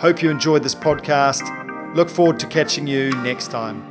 Speaker 1: Hope you enjoyed this podcast. Look forward to catching you next time.